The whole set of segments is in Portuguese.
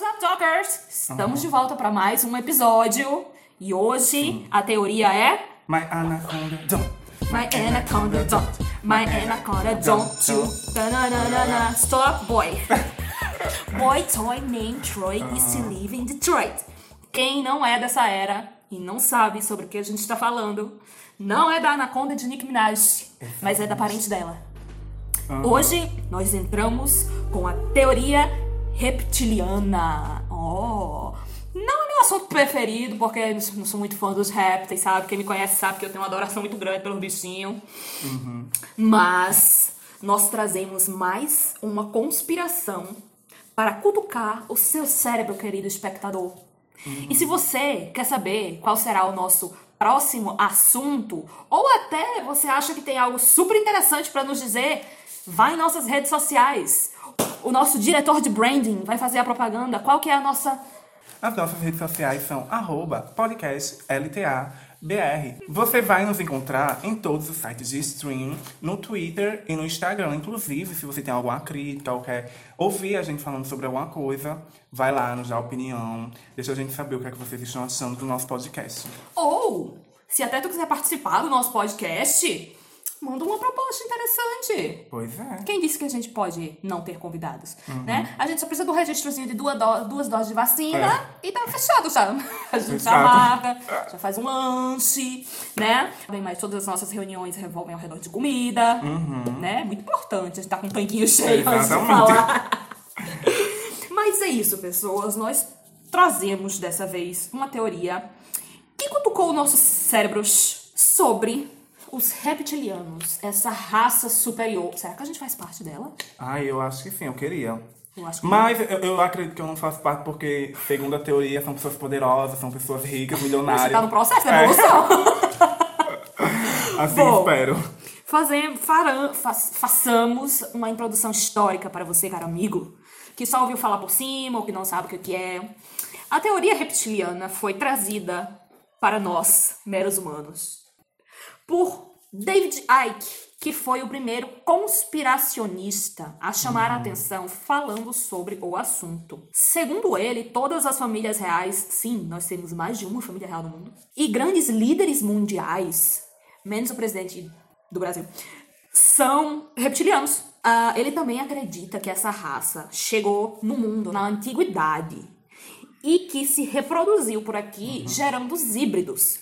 What's up, Talkers? Estamos de volta para mais um episódio. E hoje a teoria é. My anaconda don't. My anaconda don't. My anaconda don't you. Tananana. Stop, boy. Boy toy named Troy used to live in Detroit. Quem não é dessa era e não sabe sobre o que a gente está falando, não é da anaconda de Nick Minaj, mas é da parente dela. Hoje nós entramos com a teoria reptiliana. Oh, não é meu assunto preferido, porque eu não sou muito fã dos répteis, sabe? Quem me conhece sabe que eu tenho uma adoração muito grande pelos bichinhos. Mas nós trazemos mais uma conspiração para cutucar o seu cérebro, querido espectador. E se você quer saber qual será o nosso próximo assunto, ou até você acha que tem algo super interessante para nos dizer, vai em nossas redes sociais. O nosso diretor de branding vai fazer a propaganda. Qual que é a nossa As nossas redes sociais são arroba BR. Você vai nos encontrar em todos os sites de stream, no Twitter e no Instagram. Inclusive, se você tem alguma crítica ou quer ouvir a gente falando sobre alguma coisa, vai lá, nos dá opinião. Deixa a gente saber o que é que vocês estão achando do nosso podcast. Ou, se até tu quiser participar do nosso podcast, manda uma proposta interessante. Pois é. Quem disse que a gente pode não ter convidados? Né? A gente só precisa do registrozinho de duas, do- duas doses de vacina e tá fechado já. A gente já marca, já faz um lanche, né? Bem, mas todas as nossas reuniões revolvem ao redor de comida, né? Muito importante a gente tá com um tanquinho cheio antes de falar. Mas é isso, pessoas. Nós trazemos dessa vez uma teoria que cutucou nossos cérebros sobre os reptilianos, essa raça superior. Será que a gente faz parte dela? Ai, eu acho que sim, eu queria. Eu acho que Mas eu, eu acredito que eu não faço parte porque, segundo a teoria, são pessoas poderosas, são pessoas ricas, milionárias. você tá no processo da É. evolução. Assim Bom. espero. Fazem, faram- fa- façamos uma introdução histórica para você, caro amigo, que só ouviu falar por cima ou que não sabe o que é. A teoria reptiliana foi trazida para nós, meros humanos, por David Icke, que foi o primeiro conspiracionista a chamar a atenção falando sobre o assunto. Segundo ele, todas as famílias reais, sim, nós temos mais de uma família real no mundo, e grandes líderes mundiais, menos o presidente do Brasil, são reptilianos. Ah, ele também acredita que essa raça chegou no mundo na antiguidade e que se reproduziu por aqui, gerando os híbridos.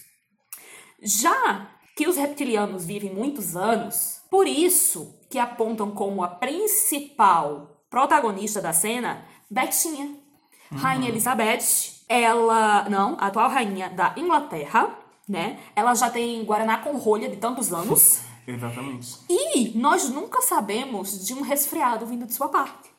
Já que os reptilianos vivem muitos anos, por isso que apontam como a principal protagonista da cena Betinha. Rainha Elizabeth, ela, não, a atual rainha da Inglaterra, né? Ela já tem guaraná com rolha de tantos anos. Exatamente. E nós nunca sabemos de um resfriado vindo de sua parte.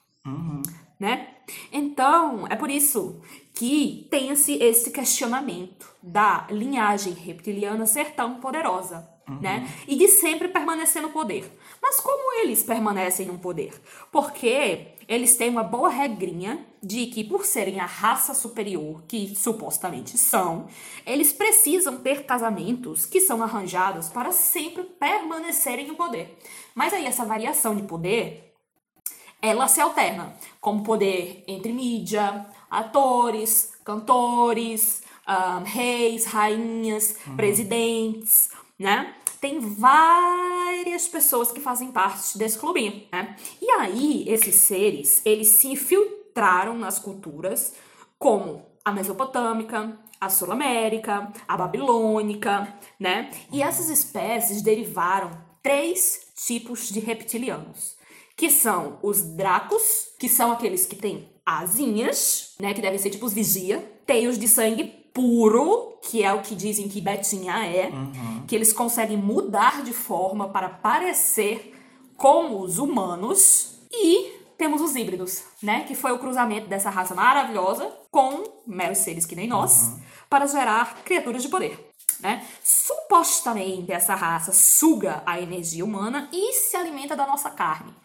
Né? Então, é por isso que tem-se esse questionamento da linhagem reptiliana ser tão poderosa, né? E de sempre permanecer no poder. Mas como eles permanecem no poder? Porque eles têm uma boa regrinha de que, por serem a raça superior, que supostamente são, eles precisam ter casamentos que são arranjados para sempre permanecerem no poder. Mas aí essa variação de poder ela se alterna, como poder entre mídia, atores, cantores, ahn, reis, rainhas, presidentes, né? Tem várias pessoas que fazem parte desse clubinho, né? E aí, esses seres, eles se infiltraram nas culturas como a mesopotâmica, a sul-américa, a babilônica, né? E essas espécies derivaram três tipos de reptilianos que são os dracos, que são aqueles que têm asinhas, né, que devem ser tipo os vigia. Tem os de sangue puro, que é o que dizem que Betinha é, que eles conseguem mudar de forma para parecer com os humanos. E temos os híbridos, né, que foi o cruzamento dessa raça maravilhosa com meros seres que nem nós, para gerar criaturas de poder. Né? Supostamente essa raça suga a energia humana e se alimenta da nossa carne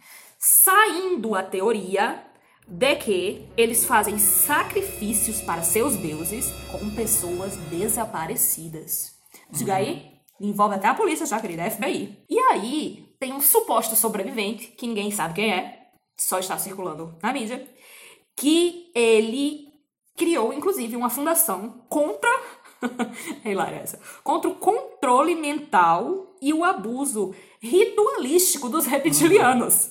saindo a teoria de que eles fazem sacrifícios para seus deuses com pessoas desaparecidas. Diga aí, envolve até a polícia já, querida, a FBI. E aí, tem um suposto sobrevivente, que ninguém sabe quem é, só está circulando na mídia, que ele inclusive, uma fundação contra. é hilária essa. Contra o controle mental e o abuso ritualístico dos reptilianos.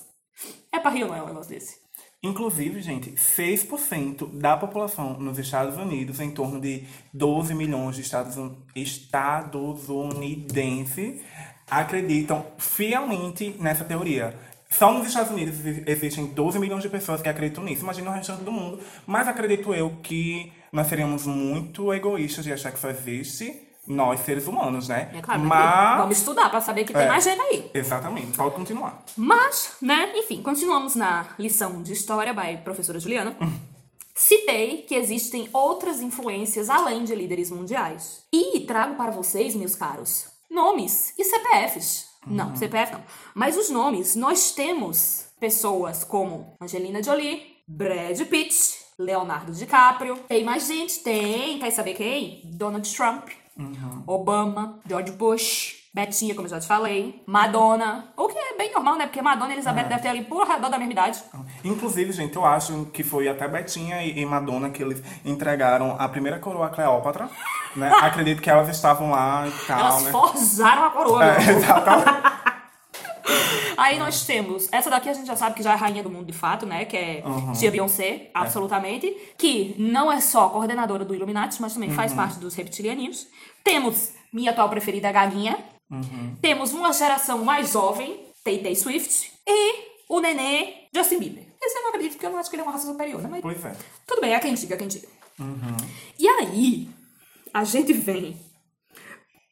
É pra rir ou não é um negócio desse? Inclusive, gente, 6% da população nos Estados Unidos, em torno de 12 milhões de estados, estadunidenses, acreditam fielmente nessa teoria. Só nos Estados Unidos existem 12 milhões de pessoas que acreditam nisso. Imagina o restante do mundo. Mas acredito eu que nós seríamos muito egoístas de achar que só existe nós, seres humanos, né? É claro, mas... Vamos estudar para saber que tem é, mais gente aí. Exatamente, pode continuar. Mas, né, enfim, continuamos na lição de História by professora Juliana. Citei que existem outras influências além de líderes mundiais. E trago para vocês, meus caros, nomes e CPFs. Uhum. Não, CPF não. Mas os nomes, nós temos pessoas como Angelina Jolie, Brad Pitt, Leonardo DiCaprio. Tem mais gente? Tem. Quer saber quem? Donald Trump. Uhum. Obama, George Bush, Betinha, como eu já te falei, Madonna. O que é bem normal, né? Porque Madonna e Elizabeth é. devem ter ali por redor da mesma idade. Inclusive, gente, eu acho que foi até Betinha e Madonna que eles entregaram a primeira coroa a Cleópatra. Né? Acredito que elas estavam lá e tal, elas né? forçaram a coroa. É, exatamente. Aí nós temos, essa daqui a gente já sabe que já é rainha do mundo de fato, né? Que é uhum. tia Beyoncé, absolutamente. É. Que não é só coordenadora do Illuminati, mas também uhum. faz parte dos reptilianinhos. Temos minha atual preferida, Gaguinha. Uhum. Temos uma geração mais jovem, Tay Swift. E o nenê, Justin Bieber. Esse eu não acredito, porque eu não acho que ele é uma raça superior, né? Mas pois é. Tudo bem, é quem diga, é quem diga. Uhum. E aí, a gente vem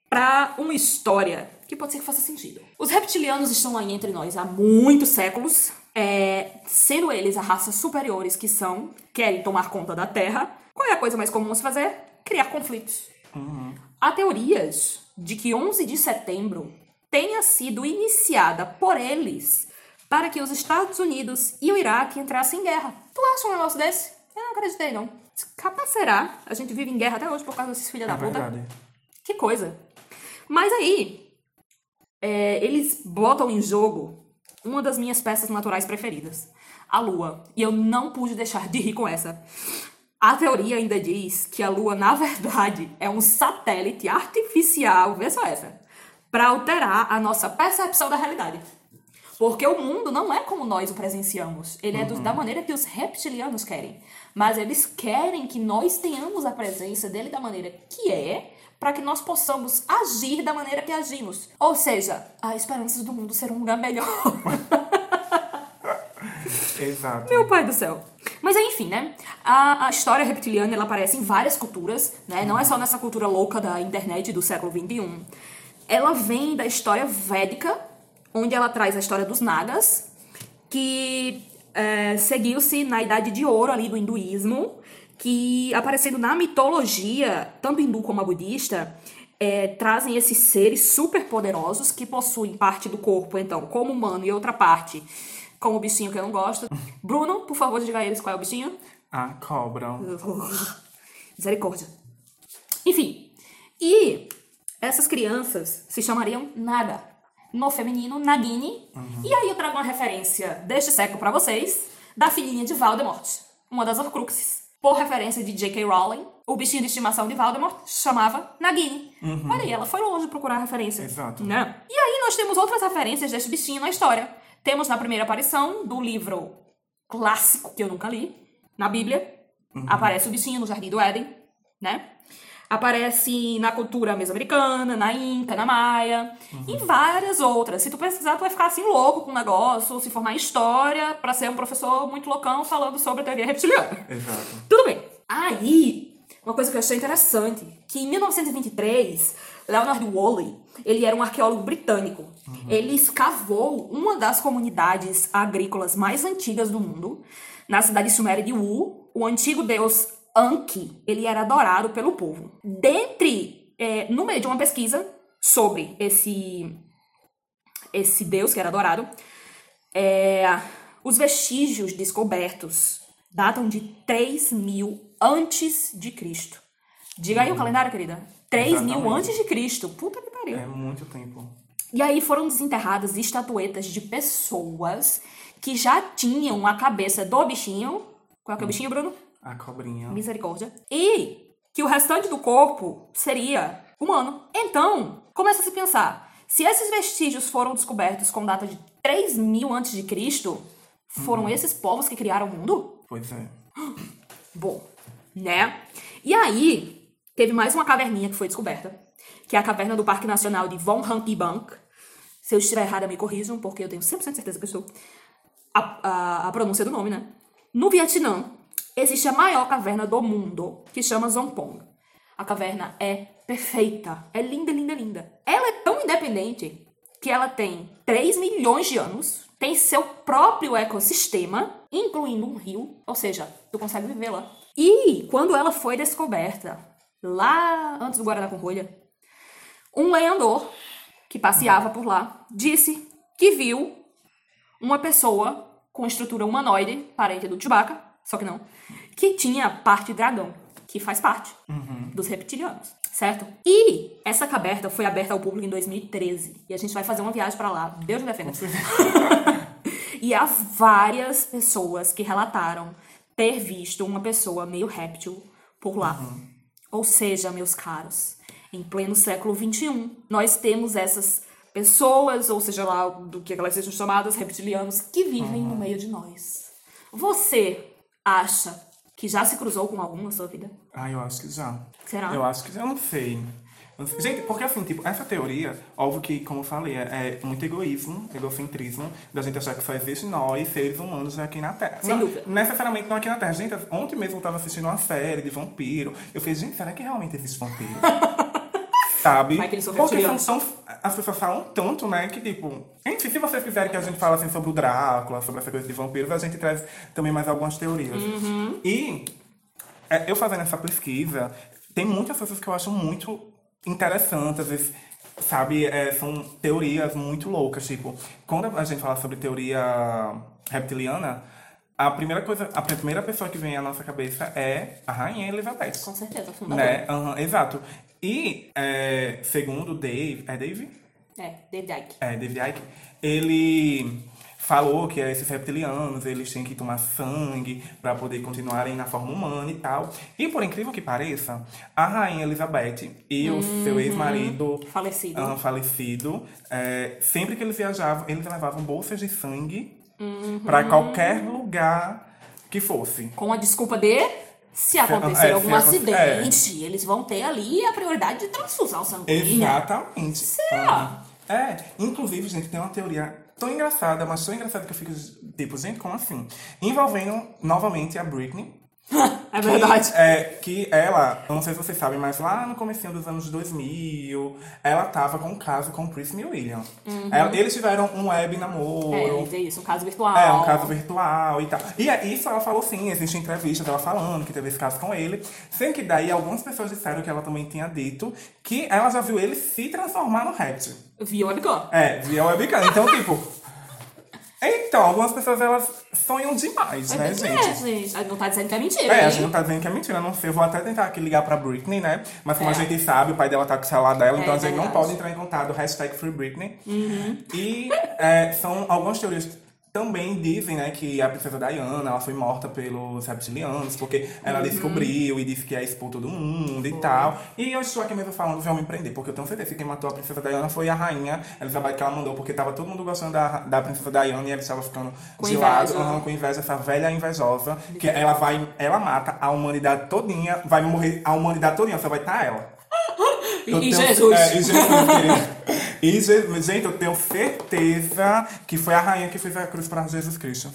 pra uma história que pode ser que faça sentido. Os reptilianos estão aí entre nós há muitos séculos, é, sendo eles a raça superiores que são, querem tomar conta da Terra. Qual é a coisa mais comum se fazer? Criar conflitos. Uhum. Há teorias de que 11 de setembro tenha sido iniciada por eles para que os Estados Unidos e o Iraque entrassem em guerra. Tu acha um negócio desse? Eu não acreditei, não. Capaz será? A gente vive em guerra até hoje por causa desses filhos é da puta. Verdade. Que coisa. Mas aí, é, eles botam em jogo uma das minhas peças naturais preferidas, a Lua. E eu não pude deixar de rir com essa. A teoria ainda diz que a Lua, na verdade, é um satélite artificial, vê só essa, para alterar a nossa percepção da realidade. Porque o mundo não é como nós o presenciamos. Ele é do, da maneira que os reptilianos querem. Mas eles querem que nós tenhamos a presença dele da maneira que é, para que nós possamos agir da maneira que agimos. Ou seja, a esperança do mundo ser um lugar melhor. Exato. Meu pai do céu. Mas enfim, né? A, a, história reptiliana ela aparece em várias culturas, né? Não é só nessa cultura louca da internet do século XXI. Ela vem da história védica, onde ela traz a história dos Nagas, que é, seguiu-se na Idade de Ouro ali do hinduísmo, que aparecendo na mitologia, tanto hindu como a budista, é, trazem esses seres super poderosos que possuem parte do corpo, então, como humano e outra parte como o bichinho que eu não gosto. Bruno, por favor, diga a eles qual é o bichinho. A cobra. Misericórdia. Enfim, e essas crianças se chamariam Naga. No feminino, Nagini. Uhum. E aí eu trago uma referência deste século para vocês, da filhinha de Voldemort, uma das Horcruxes por referência de J.K. Rowling, o bichinho de estimação de Voldemort chamava Nagini. Uhum. Olha aí, ela foi longe procurar referência. Exato. Né? E aí nós temos outras referências deste bichinho na história. Temos na primeira aparição do livro clássico, que eu nunca li, na Bíblia, uhum. aparece o bichinho no Jardim do Éden, né? Aparece na cultura mesoamericana, na Inca, na Maia, uhum. e várias outras. Se tu pesquisar, tu vai ficar assim louco com o negócio, se formar em história, para ser um professor muito loucão falando sobre a teoria reptiliana. Exato. Tudo bem. Aí, uma coisa que eu achei interessante, que em 1923, Leonard Woolley, ele era um arqueólogo britânico. Uhum. Ele escavou uma das comunidades agrícolas mais antigas do mundo, na cidade suméria de Wu, o antigo deus Anki, ele era adorado pelo povo. Dentre, é, no meio de uma pesquisa sobre esse, esse deus que era adorado, é, os vestígios descobertos datam de 3 mil antes de Cristo. Diga aí o calendário, querida. 3 Exatamente. mil antes de Cristo. Puta que pariu. É muito tempo. E aí foram desenterradas estatuetas de pessoas que já tinham a cabeça do bichinho. Qual é, que é o bichinho, Bruno? A cobrinha. Misericórdia. E que o restante do corpo seria humano. Então, começa a se pensar. Se esses vestígios foram descobertos com data de 3 mil antes de Cristo, foram esses povos que criaram o mundo? Pois é. Bom, né? E aí, teve mais uma caverninha que foi descoberta, que é a caverna do Parque Nacional de Von Bank. Se eu estiver errada, me corrijam, porque eu tenho 100% certeza que eu estou. A, a, a pronúncia do nome, né? No Vietnã, existe a maior caverna do mundo, que chama Zompong. A caverna é perfeita, é linda, linda, linda. Ela é tão independente que ela tem 3 milhões de anos, tem seu próprio ecossistema, incluindo um rio, ou seja, tu consegue viver lá. E quando ela foi descoberta, lá antes do Guaraná com rolha, um lenhador que passeava por lá disse que viu uma pessoa com estrutura humanoide, parente do Chewbacca, só que não, que tinha parte dragão, que faz parte Uhum. dos reptilianos, certo? E essa caverna foi aberta ao público em 2013 e a gente vai fazer uma viagem pra lá. Deus me defenda. e há várias pessoas que relataram ter visto uma pessoa meio réptil por lá. Ou seja, meus caros, em pleno século XXI, nós temos essas pessoas, ou seja lá do que elas sejam chamadas, reptilianos, que vivem no meio de nós. Você acha que já se cruzou com algum na sua vida? Ah, eu acho que já. Será? Eu acho que já, eu não sei. Gente, porque assim, tipo, essa teoria, óbvio que, como eu falei, é, é muito egoísmo, egocentrismo, da gente achar que só existe nós, seres humanos, aqui na Terra. Sem não, dúvida. Necessariamente não aqui na Terra. Gente, ontem mesmo eu tava assistindo uma série de vampiro. Eu falei, gente, será que realmente existe vampiro? Sabe? Porque são, reptilianos. são, as pessoas falam tanto, né, que tipo... Enfim, se vocês quiserem que a gente fale assim sobre o Drácula, sobre essa coisa de vampiros, a gente traz também mais algumas teorias. Uhum. E é, eu fazendo essa pesquisa, tem muitas coisas que eu acho muito interessantes, às vezes, sabe, é, são teorias muito loucas, tipo, quando a gente fala sobre teoria reptiliana, a primeira coisa, a primeira pessoa que vem à nossa cabeça é a rainha Elizabeth. Com certeza, fundadora. Né? Aham, exato. E, é, segundo Dave, é Dave? É, David Icke. É, David Icke, ele falou que esses reptilianos, eles têm que tomar sangue para poder continuarem na forma humana e tal. E por incrível que pareça, a rainha Elizabeth e o seu ex-marido Falecido. ah, falecido, é, sempre que eles viajavam, eles levavam bolsas de sangue para qualquer lugar que fosse. Com a desculpa de se acontecer é, algum se acidente, eles vão ter ali a prioridade de transfusão sanguínea. Exatamente. Será? Aham. É, inclusive, gente, tem uma teoria tão engraçada, mas tão engraçada que eu fico, tipo, gente, como assim? Envolvendo novamente a Britney. É verdade. Que, é, que ela, eu não sei se vocês sabem, mas lá no comecinho dos anos 2000, ela tava com um caso com o Prince William. Ela- eles tiveram um web namoro. Uhum. É, é isso, um caso virtual. É, um caso virtual e tal. E é isso ela falou sim, existe entrevista dela falando que teve esse caso com ele. Sendo que daí algumas pessoas disseram que ela também tinha dito que ela já viu ele se transformar no réptil. Viu webcam. É, via webcam. Então, tipo. Então, algumas pessoas elas sonham demais, né, É, gente? gente. Não tá dizendo que é mentira. É, a hein? gente não tá dizendo que é mentira, não sei. Eu vou até tentar aqui ligar pra Britney, né? Mas como É. a gente sabe, o pai dela tá com o celular dela, então É a gente não. Uhum. pode entrar em contato. Hashtag Free Britney. E é, são algumas teorias também dizem, né, que a princesa Diana, ela foi morta pelos reptilianos, porque ela Uhum. descobriu e disse que ia expor todo mundo e tal. E eu estou aqui mesmo falando, vão me prender, porque eu tenho certeza que quem matou a princesa Diana foi a rainha Elizabeth que ela mandou, porque tava todo mundo gostando da, da princesa Diana e ela estava ficando Com de lado, inveja. aham, com inveja, essa velha invejosa, que ela vai, ela mata a humanidade todinha, vai morrer a humanidade todinha, só vai estar ela. E, tenho- Jesus. É, e Jesus. E gente, eu tenho certeza que foi a rainha que fez a cruz para Jesus Cristo.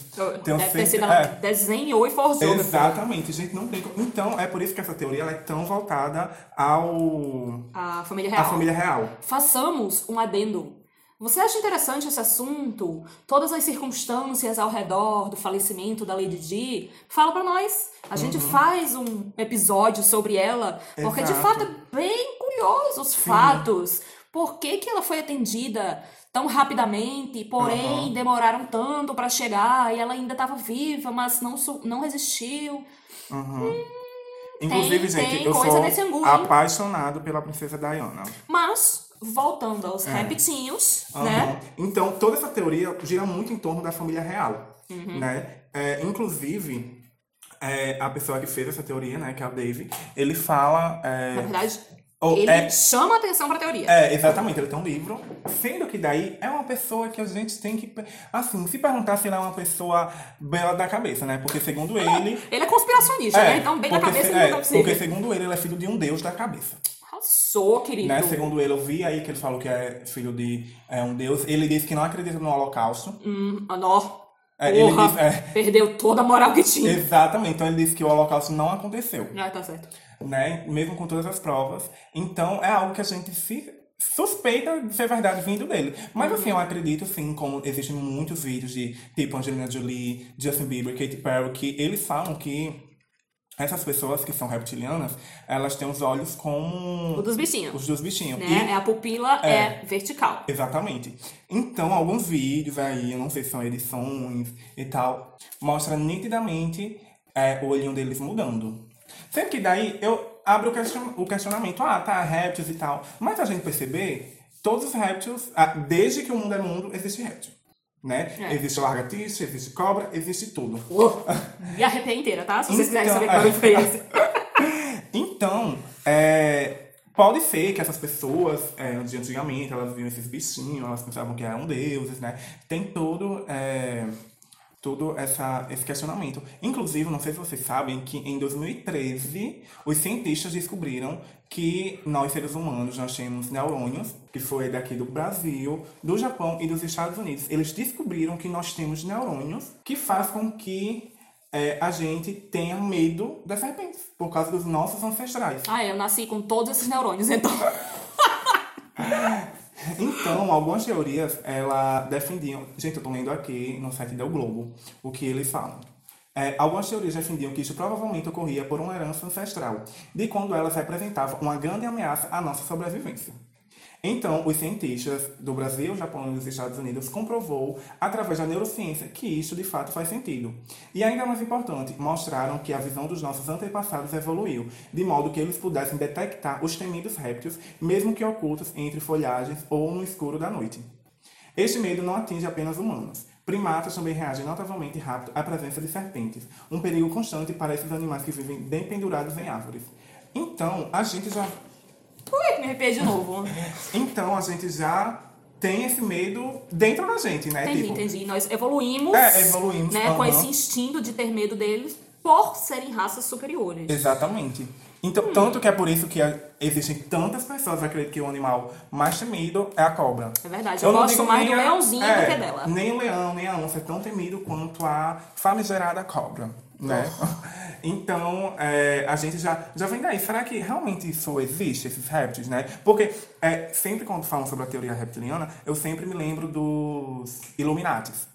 Tenho Deve ter sido certeza. ela É. que desenhou e forjou. Exatamente, gente, não tem como. Então, é por isso que essa teoria ela é tão voltada ao A família real. família real. Façamos um adendo. Você acha interessante esse assunto? Todas as circunstâncias ao redor do falecimento da Lady Di? Fala pra nós. A gente faz um episódio sobre ela, porque de Uhum. Exato. fato é bem curioso os fatos. Por que, que ela foi atendida tão rapidamente, porém Uhum. demoraram tanto pra chegar e ela ainda estava viva, mas não, não resistiu? Inclusive, gente, tem eu sou apaixonado pela princesa Diana. Mas, voltando aos repetinhos, É. Aham. né? Então, toda essa teoria gira muito em torno da família real, Uhum. né? É, inclusive, é, a pessoa que fez essa teoria, né, que é o Dave, ele fala. É, Na verdade, Ou ele é- chama atenção pra teoria. É, exatamente, ele tem um livro. Sendo que daí é uma pessoa que a gente tem que. Assim, se perguntar se ele é uma pessoa bela da cabeça, né? Porque segundo ele. Ele é conspiracionista, né? Então, bem porque cabeça se- é, não é possível. Porque segundo ele, ele é filho de um deus da cabeça. Arrasou, querido. Né? Segundo ele, eu vi aí que ele falou que é filho de é, um deus. Ele disse que não acredita no holocausto. Hum, nó. É, ele Porra, disse- é. perdeu toda a moral que tinha. Exatamente, então ele disse que o holocausto não aconteceu. Ah, tá certo. né? Mesmo com todas as provas. Então é algo que a gente se suspeita de ser verdade vindo dele. Mas assim, eu acredito sim, como existem muitos vídeos de tipo Angelina Jolie, Justin Bieber, Katy Perry, que eles falam que essas pessoas que são reptilianas, elas têm os olhos como O dos bichinhos. os dos bichinhos. Né? E- A pupila é. vertical. Exatamente. Então, alguns vídeos aí, eu não sei se são edições e tal, mostra nitidamente é, o olhinho deles mudando. Sendo que daí eu abro o, question- o questionamento, ah, tá, répteis e tal. Mas a gente perceber, todos os répteis, desde que o mundo é mundo, existe réptil. Né? É. Existe lagartixa, existe cobra, existe tudo. Uh, e a arrepia inteira, tá? Se vocês quiserem Então, saber qual é. foi esse. Então, é, pode ser que essas pessoas, é, de antigamente, elas viam esses bichinhos, elas pensavam que eram deuses, né? Tem todo, é, todo essa, esse questionamento. Inclusive, não sei se vocês sabem que em 2013, os cientistas descobriram que nós, seres humanos, nós temos neurônios, que foi daqui do Brasil, do Japão e dos Estados Unidos. Eles descobriram que nós temos neurônios que faz com que é, a gente tenha medo das serpentes, por causa dos nossos ancestrais. Ah, eu nasci com todos esses neurônios, então. Então, algumas teorias, ela defendiam... Gente, eu tô lendo aqui no site do Globo o que eles falam. É, algumas teorias defendiam que isso provavelmente ocorria por uma herança ancestral, de quando elas representavam uma grande ameaça à nossa sobrevivência. Então, os cientistas do Brasil, Japão e dos Estados Unidos comprovou, através da neurociência, que isso de fato faz sentido. E ainda mais importante, mostraram que a visão dos nossos antepassados evoluiu, de modo que eles pudessem detectar os temidos répteis, mesmo que ocultos entre folhagens ou no escuro da noite. Este medo não atinge apenas humanos. Primatas também reagem notavelmente rápido à presença de serpentes, um perigo constante para esses animais que vivem bem pendurados em árvores. Então, a gente já Ui, me arrepiei de novo. então a gente já tem esse medo dentro da gente, né? Entendi, tipo, entendi. Nós evoluímos, É, evoluímos, né, com aham. esse instinto de ter medo deles por serem raças superiores. Exatamente. Então, tanto que é por isso que existem tantas pessoas que acreditam que o animal mais temido é a cobra. É verdade, eu não gosto mais do a- leãozinho é, do que dela. Nem o leão, nem a onça é tão temido quanto a famigerada cobra, né? Então, é, a gente já, já vem daí. Será que realmente isso existe, esses répteis, né? Porque é, sempre quando falam sobre a teoria reptiliana, eu sempre me lembro dos Illuminatis.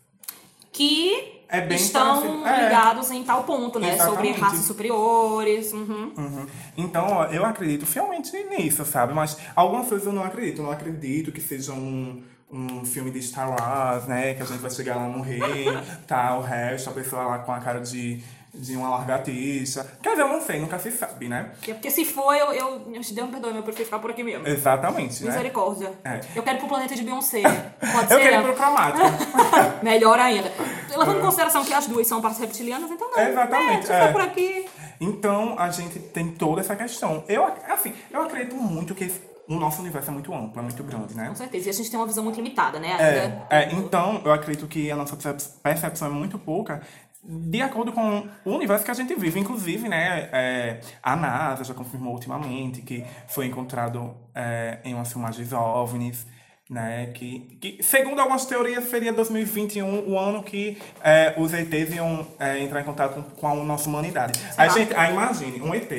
Que É estão parecido. É. ligados em tal ponto, né? Sobre Exatamente. raças superiores. Uhum. Uhum. Então, ó, eu acredito fielmente nisso, sabe? Mas algumas coisas eu não acredito. Eu não acredito que seja um, um filme de Star Wars, né? Que a gente vai chegar lá reino, tá? O resto, a pessoa lá com a cara de, de uma largatixa. Quer dizer, eu não sei, nunca se sabe, né? Porque, porque se for, eu, eu, eu te dei um perdoe, eu prefiro ficar por aqui mesmo. Exatamente, né? Misericórdia. É. Eu quero ir pro planeta de Beyoncé. Pode Eu ser? quero ir pro cromático. Melhor ainda. Levando em consideração que as duas são partes reptilianas, então não. Exatamente, É, é. for por aqui. Então, a gente tem toda essa questão. Eu, assim, eu acredito muito que o nosso universo é muito amplo, é muito grande, né? Com certeza. E a gente tem uma visão muito limitada, né? É, é, então, eu acredito que a nossa percep- percepção é muito pouca de acordo com o universo que a gente vive. Inclusive, né, é, a NASA já confirmou ultimamente que foi encontrado é, em umas filmagens OVNIs, né, que, que, segundo algumas teorias, seria 2021 o ano que é, os ETs iam é, entrar em contato com, com a nossa humanidade. Aí, lá. gente, aí imagine, um ET,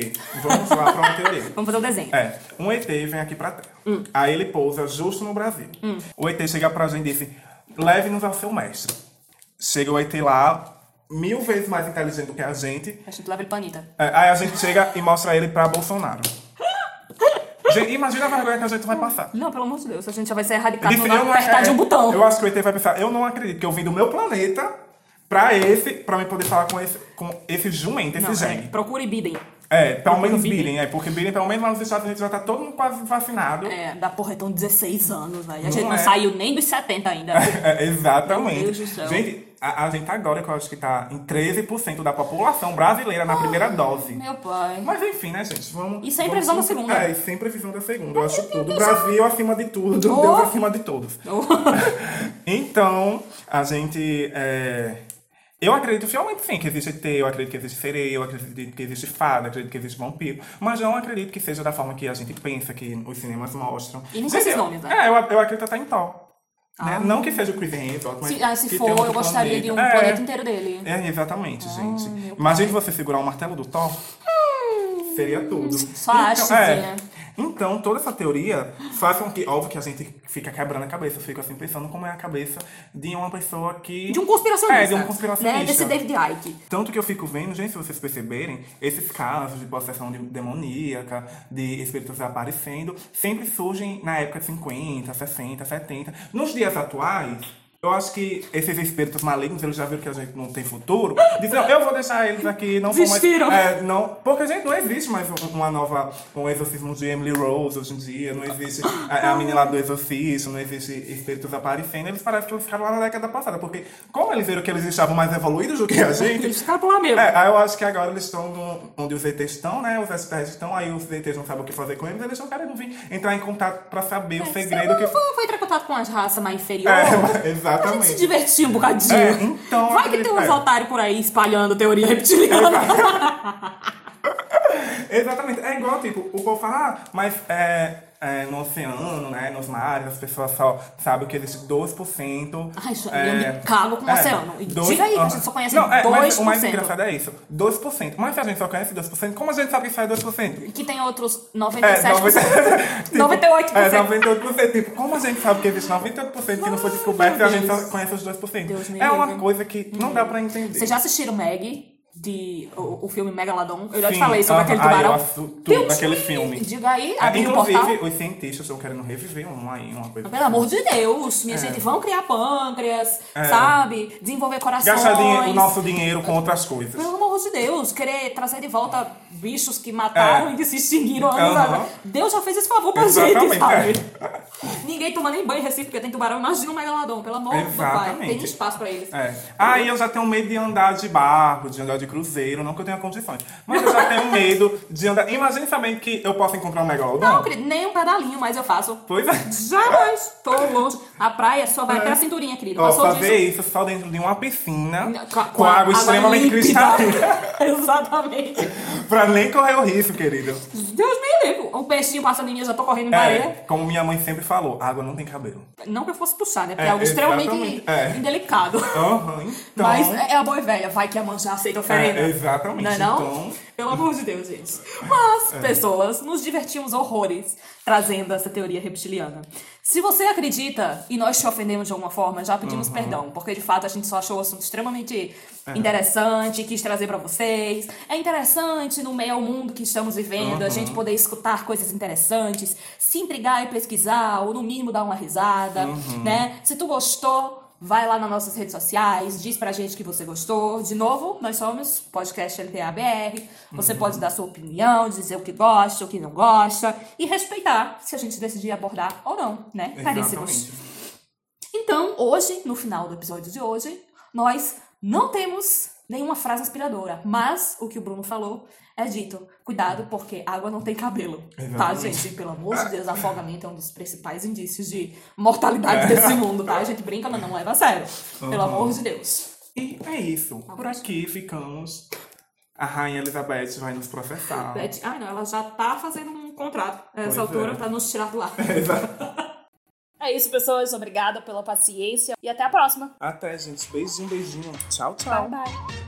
vamos lá para uma teoria. Vamos fazer o desenho. É, um ET vem aqui pra Terra. Aí ele pousa justo no Brasil. O ET chega pra gente e diz: leve-nos ao seu mestre. Chega o ET lá, mil vezes mais inteligente do que a gente. A gente leva ele pra Anitta. É, aí a gente chega e mostra ele pra Bolsonaro. Gente, imagina a vergonha que a gente vai passar. Não, pelo amor de Deus. A gente já vai ser erradicado Disse, não- apertar de é, um botão. Eu acho que o ET vai pensar: eu não acredito que eu vim do meu planeta pra esse, pra me poder falar com esse, com esse jumento, esse Não, é, gênio. procure Biden. É, pelo menos Biden, é, porque Biden, pelo menos lá nos Estados Unidos, já tá todo mundo quase vacinado. É, da porra, estão 16 anos, velho. A gente não, é. saiu nem dos 70 ainda. É, exatamente. Meu Deus do céu. Gente, a, a, gente agora, que eu acho que tá em 13% da população brasileira na primeira dose. Meu pai. Mas enfim, né, gente? Vamos. E sem previsão da segunda. É, e sem previsão da segunda. Eu acho tudo. Brasil acima de tudo. Oh. Deus acima de todos. Oh. então, a gente. É... Eu acredito fielmente sim que existe ET, eu acredito que existe sereia, eu acredito que existe fada, eu acredito que existe vampiro, mas eu não acredito que seja da forma que a gente pensa, que os cinemas mostram. E nem esses nomes, né? É, eu, eu acredito até em tal. Né? Ah. Não que seja o Chris Hemsworth, mas. Se, ah, se for, eu gostaria planeta. de um é, planeta inteiro dele. É, exatamente, ah, gente. Imagina você segurar o martelo do Thor. Seria tudo. Só então, acho, é, né? Então, toda essa teoria faz com que, óbvio que a gente fica quebrando a cabeça. Eu fico assim pensando como é a cabeça de uma pessoa que. De um conspiracionista. É, de um conspiracionista. Né? Desse David Icke. Tanto que eu fico vendo, gente, se vocês perceberem, esses casos de possessão de demoníaca, de espíritos aparecendo, sempre surgem na época de 50, 60, 70. Nos dias atuais eu acho que esses espíritos malignos, eles já viram que a gente não tem futuro. Dizem, não, eu vou deixar eles aqui, não vou mais. É, não, porque a gente não existe mais uma nova. Um exorcismo de Emily Rose hoje em dia, não existe a, a menina lá do exorcismo, não existe espíritos aparecendo. Eles parecem que eles ficaram lá na década passada, porque como eles viram que eles estavam mais evoluídos do que a gente. Eles ficaram lá mesmo. É, aí eu acho que agora eles estão onde os ETs estão, né? Os extraterrestres estão, aí os ETs não sabem o que fazer com eles, eles estão querendo vir entrar em contato pra saber é, o segredo que. Foi, entrar em contato com as raças mais inferiores. É, exato. Exatamente. A gente se divertir um bocadinho. É, então, Vai que tem uns é. otários por aí espalhando teoria reptiliana. Exatamente. É igual, tipo, o povo fala, ah, mas é, é, no oceano, né, nos mares, as pessoas só sabem que existe 2%. Ai, isso, é, eu me cago com o é, oceano. Dois, Diga aí, que a gente só conhece não, 2%. É, mas o mais engraçado é isso, 2%. Mas se a gente só conhece 2%, como a gente sabe que isso é 2%? Que tem outros 97%. É, 90, 98%. É, 98%. Tipo, como a gente sabe que existe 98% que não foi descoberto e a gente só conhece os 2%? Deus é uma coisa que não dá pra entender. Vocês já assistiram Maggie? De o, o, filme Megalodon. Eu já te falei sobre uh, aquele tubarão. Ah, eu tudo daquele filme. Diga aí, é, Inclusive, os cientistas estão querendo reviver um aí, uma coisa. Pelo amor de Deus, minha é. gente, vão criar pâncreas, é. sabe? Desenvolver corações. Gastar o nosso dinheiro com outras coisas. Pelo amor de Deus, querer trazer de volta bichos que mataram é. e que se extinguiram anos Deus já fez esse favor pra Exatamente, gente, sabe? Ninguém toma nem banho em Recife porque tem tubarão. Imagina um megalodon, pelo amor do pai. Tem espaço pra eles. É. Aí eu já tenho medo de andar de barco, de andar de cruzeiro, não que eu tenha condições. Mas eu já tenho medo de andar. Imagine também que eu posso encontrar um megalodon. Não, querido, nem um pedalinho, mas eu faço. Pois é. Jamais. Tô longe. A praia só vai é. até a cinturinha, querido. Ó, fazer disso... isso só dentro de uma piscina com, com água, água extremamente cristalina. Exatamente. Pra nem correr o risco, querido. Deus me livre. Um peixinho passa linha, já tô correndo é, areia. Como minha mãe sempre falou, água não tem cabelo. Não que eu fosse puxar, né? Porque é, é algo extremamente é. indelicado. Uhum, então... Mas é a boa e velha, vai que a mãe já aceita oferenda. É, exatamente. Não é não? Então... Pelo amor de Deus, gente. Mas, é. pessoas, nos divertimos horrores trazendo essa teoria reptiliana. Se você acredita e nós te ofendemos de alguma forma, já pedimos uhum. perdão, porque de fato a gente só achou o assunto extremamente é. interessante, quis trazer para vocês. É interessante no meio ao mundo que estamos vivendo, uhum. a gente poder escutar coisas interessantes, se intrigar e pesquisar, ou no mínimo dar uma risada, uhum. né? Se tu gostou, Vai lá nas nossas redes sociais, diz pra gente que você gostou. De novo, nós somos podcast LTABR. Você uhum. pode dar sua opinião, dizer o que gosta, o que não gosta e respeitar se a gente decidir abordar ou não, né? Caríssimos. Então, hoje, no final do episódio de hoje, nós não temos nenhuma frase inspiradora, mas o que o Bruno falou é dito. Cuidado, porque água não tem cabelo. Tá, Exatamente. Tá, gente? Pelo amor de Deus, afogamento é um dos principais indícios de mortalidade é. desse mundo, tá? A gente brinca, mas não leva a sério. Uhum. Pelo amor de Deus. E é isso. Por aqui ficamos. A Rainha Elizabeth vai nos processar. Beth... Ah, não, ela já tá fazendo um contrato nessa altura é. pra nos tirar do ar. É, é isso, pessoas. Obrigada pela paciência e até a próxima. Até, gente. Beijinho, beijinho. Tchau, tchau. Bye, bye.